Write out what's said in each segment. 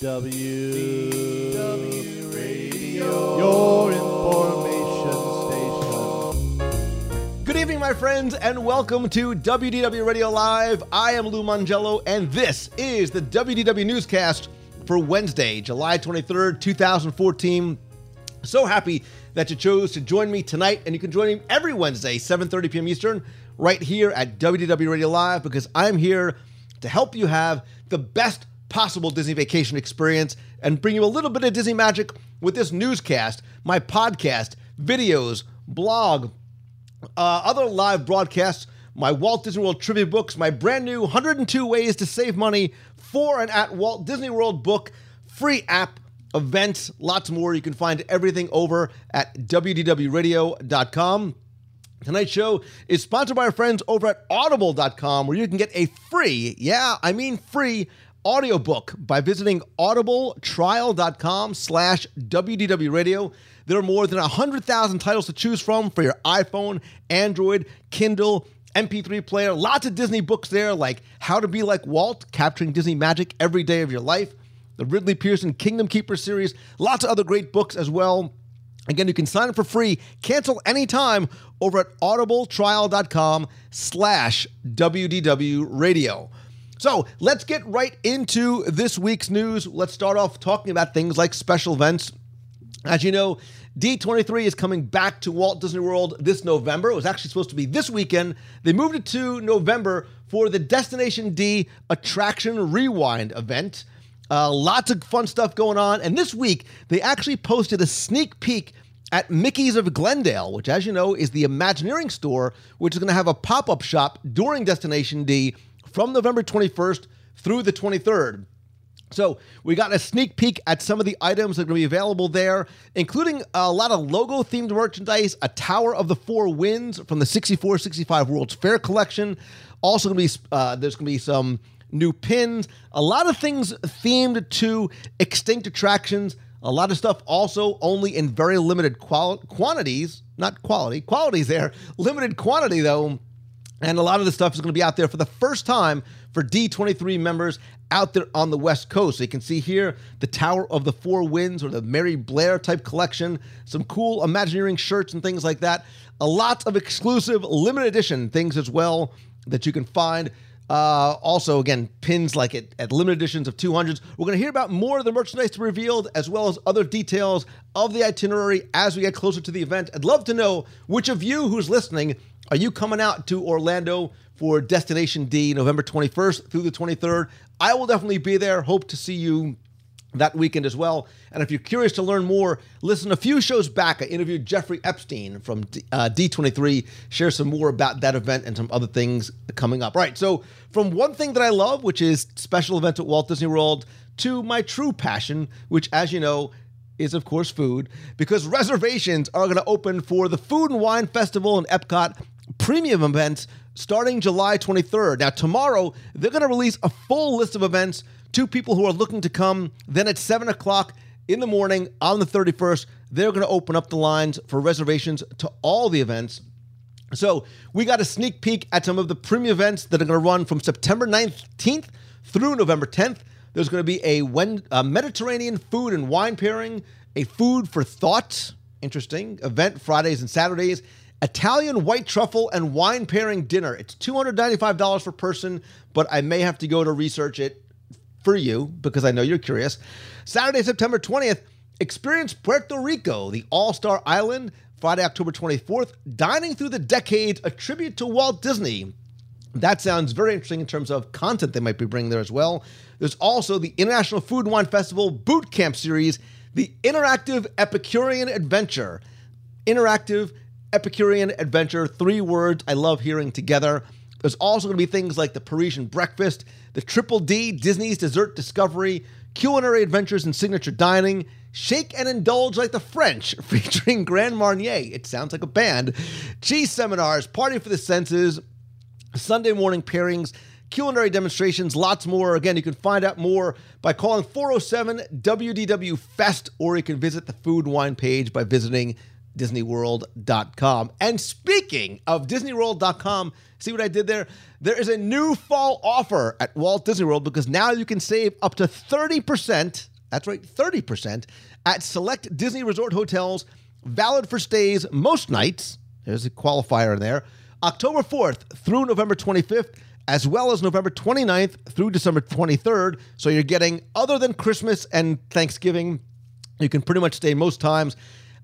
W W Radio, your information station. Good evening, my friends, and welcome to WDW Radio Live. I am Lou Mongello, and this is the WDW newscast for Wednesday, July 23rd, 2014. So happy that you chose to join me tonight, and you can join me every Wednesday, 7:30 p.m. Eastern, right here at WDW Radio Live, because I'm here to help you have the best possible Disney vacation experience and bring you a little bit of Disney magic with this newscast, my podcast, videos, blog, uh, other live broadcasts, my Walt Disney World trivia books, my brand new 102 Ways to Save Money for and at Walt Disney World book, free app, events, lots more. You can find everything over at WDWRadio.com. Tonight's show is sponsored by our friends over at audible.com where you can get a free, yeah, I mean free audiobook by visiting audibletrial.com slash WDW radio. There are more than 100,000 titles to choose from for your iPhone, Android, Kindle, MP3 player. Lots of Disney books there like How to Be Like Walt, Capturing Disney Magic Every Day of Your Life, the Ridley Pearson Kingdom Keeper series, lots of other great books as well. Again, you can sign up for free, cancel anytime over at audibletrial.com slash WDW radio. So let's get right into this week's news. Let's start off talking about things like special events. As you know, D23 is coming back to Walt Disney World this November. It was actually supposed to be this weekend. They moved it to November for the Destination D Attraction Rewind event. Uh, lots of fun stuff going on. And this week, they actually posted a sneak peek at Mickey's of Glendale, which, as you know, is the Imagineering store, which is going to have a pop up shop during Destination D from November 21st through the 23rd. So we got a sneak peek at some of the items that are going to be available there, including a lot of logo themed merchandise, a Tower of the Four Winds from the 64-65 World's Fair collection. Also going to be uh, there's going to be some new pins, a lot of things themed to extinct attractions. A lot of stuff also only in very limited quantities, not quality, qualities there, limited quantity though. And a lot of the stuff is going to be out there for the first time for D23 members out there on the West Coast. So you can see here the Tower of the Four Winds or the Mary Blair type collection, some cool Imagineering shirts and things like that. A lot of exclusive limited edition things as well that you can find. Uh, also, again, pins like it at limited editions of 200s. We're going to hear about more of the merchandise to be revealed, as well as other details of the itinerary as we get closer to the event. I'd love to know which of you who's listening are you coming out to Orlando for Destination D November 21st through the 23rd? I will definitely be there. Hope to see you that weekend as well. And if you're curious to learn more, listen a few shows back. I interviewed Jeffrey Epstein from D- uh, D23, share some more about that event and some other things coming up. Right. So, from one thing that I love, which is special events at Walt Disney World, to my true passion, which, as you know, is of course food, because reservations are going to open for the Food and Wine Festival in Epcot premium events starting July 23rd. Now, tomorrow, they're going to release a full list of events to people who are looking to come. Then at 7 o'clock in the morning on the 31st, they're going to open up the lines for reservations to all the events. So we got a sneak peek at some of the premium events that are going to run from September 19th through November 10th. There's going to be a, a Mediterranean food and wine pairing, a food for thought, interesting event Fridays and Saturdays, Italian white truffle and wine pairing dinner. It's $295 per person, but I may have to go to research it for you because I know you're curious. Saturday, September 20th, experience Puerto Rico, the All Star Island. Friday, October 24th, Dining Through the Decades, a tribute to Walt Disney. That sounds very interesting in terms of content they might be bringing there as well. There's also the International Food and Wine Festival Boot Camp Series, the Interactive Epicurean Adventure. Interactive Epicurean Adventure, three words I love hearing together. There's also going to be things like the Parisian Breakfast, the Triple D, Disney's Dessert Discovery, Culinary Adventures and Signature Dining, Shake and Indulge Like the French, featuring Grand Marnier. It sounds like a band. Cheese seminars, Party for the Senses, Sunday morning pairings, culinary demonstrations, lots more. Again, you can find out more by calling 407 WDW Fest, or you can visit the food and wine page by visiting disneyworld.com. And speaking of disneyworld.com, see what I did there? There is a new fall offer at Walt Disney World because now you can save up to 30%, that's right, 30% at select Disney Resort hotels, valid for stays most nights. There's a qualifier in there. October 4th through November 25th, as well as November 29th through December 23rd. So you're getting, other than Christmas and Thanksgiving, you can pretty much stay most times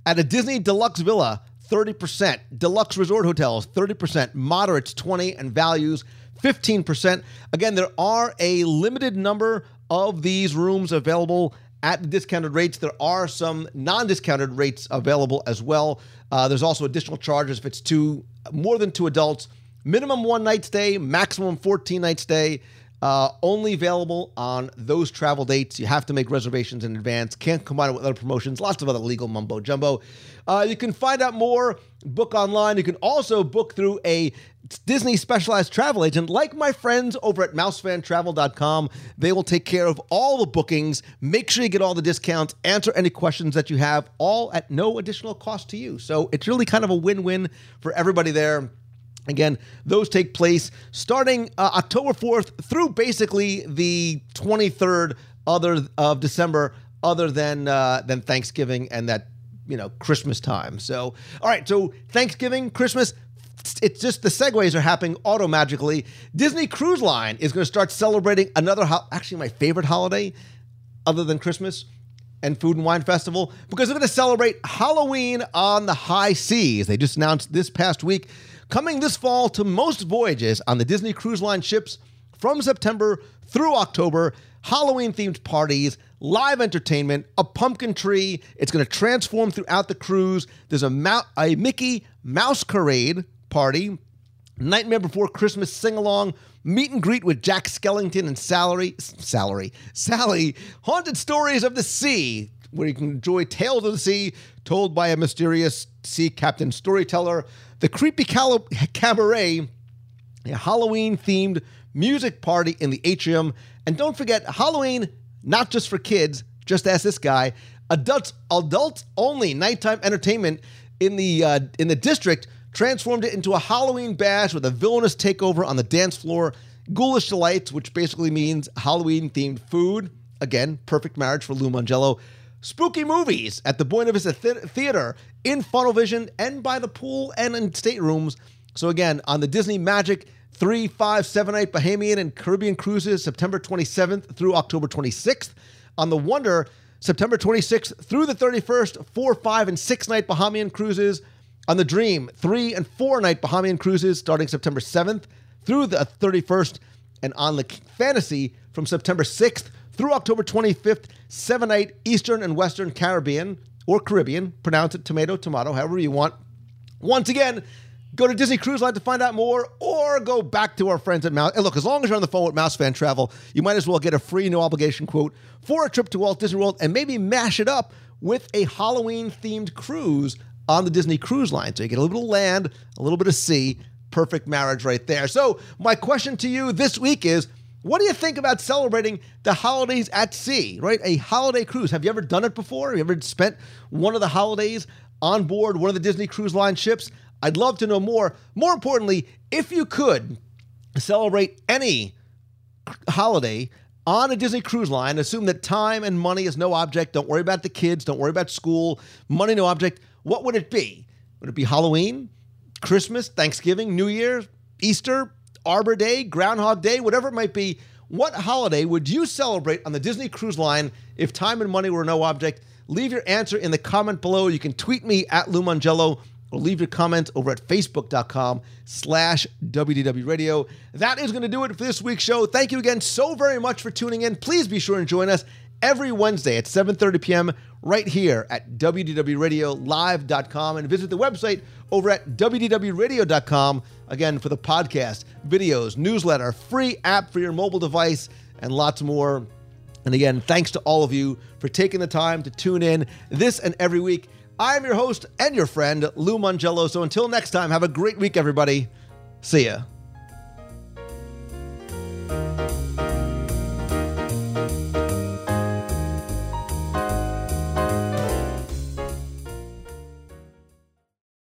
at a Disney Deluxe Villa, 30%. Deluxe Resort Hotels, 30%. Moderates, 20 and values, 15%. Again, there are a limited number of these rooms available at discounted rates. There are some non-discounted rates available as well. Uh, there's also additional charges if it's two more than two adults. Minimum one night stay, maximum 14 night stay. Uh, only available on those travel dates. You have to make reservations in advance. Can't combine it with other promotions. Lots of other legal mumbo jumbo. Uh, you can find out more, book online. You can also book through a Disney specialized travel agent like my friends over at mousefantravel.com. They will take care of all the bookings, make sure you get all the discounts, answer any questions that you have, all at no additional cost to you. So it's really kind of a win win for everybody there. Again, those take place starting uh, October 4th through basically the 23rd other of December, other than uh, than Thanksgiving and that you know Christmas time. So, all right, so Thanksgiving, Christmas. It's just the segues are happening auto magically. Disney Cruise Line is going to start celebrating another, ho- actually my favorite holiday, other than Christmas and Food and Wine Festival, because they're going to celebrate Halloween on the high seas. They just announced this past week Coming this fall to most voyages on the Disney Cruise Line ships from September through October, Halloween themed parties, live entertainment, a pumpkin tree. It's going to transform throughout the cruise. There's a, a Mickey Masquerade party, Nightmare Before Christmas sing along, meet and greet with Jack Skellington and Salary, Salary, Sally, haunted stories of the sea, where you can enjoy tales of the sea told by a mysterious sea captain storyteller the Creepy Cabaret, a Halloween themed music party in the atrium. And don't forget, Halloween, not just for kids, just ask this guy, adults, adults only nighttime entertainment in the, uh, in the district transformed it into a Halloween bash with a villainous takeover on the dance floor, ghoulish delights, which basically means Halloween themed food. Again, perfect marriage for Lou Mongello spooky movies at the Buena Vista Theater in Funnel Vision and by the pool and in staterooms. So again, on the Disney Magic 3, 5, 7, 8 Bahamian and Caribbean cruises, September 27th through October 26th. On the Wonder, September 26th through the 31st, 4, 5, and 6 night Bahamian cruises. On the Dream, 3 and 4 night Bahamian cruises starting September 7th through the 31st. And on the Fantasy from September 6th through October 25th, seven night Eastern and Western Caribbean or Caribbean. Pronounce it tomato, tomato, however you want. Once again, go to Disney Cruise Line to find out more or go back to our friends at Mouse. And look, as long as you're on the phone with Mouse Fan Travel, you might as well get a free no obligation quote for a trip to Walt Disney World and maybe mash it up with a Halloween themed cruise on the Disney Cruise Line. So you get a little bit of land, a little bit of sea. Perfect marriage right there. So, my question to you this week is what do you think about celebrating the holidays at sea, right? A holiday cruise. Have you ever done it before? Have you ever spent one of the holidays on board one of the Disney Cruise Line ships? I'd love to know more. More importantly, if you could celebrate any holiday on a Disney Cruise Line, assume that time and money is no object. Don't worry about the kids. Don't worry about school. Money, no object. What would it be? Would it be Halloween, Christmas, Thanksgiving, New Year, Easter, Arbor Day, Groundhog Day, whatever it might be. What holiday would you celebrate on the Disney Cruise Line if time and money were no object? Leave your answer in the comment below. You can tweet me at Lou Mongello or leave your comment over at facebook.com slash WDW Radio. That is going to do it for this week's show. Thank you again so very much for tuning in. Please be sure and join us every Wednesday at 7.30 p.m. right here at WDWRadioLive.com and visit the website over at WDWRadio.com, again, for the podcast, videos, newsletter, free app for your mobile device, and lots more. And again, thanks to all of you for taking the time to tune in this and every week. I'm your host and your friend, Lou Mongello. So until next time, have a great week, everybody. See ya.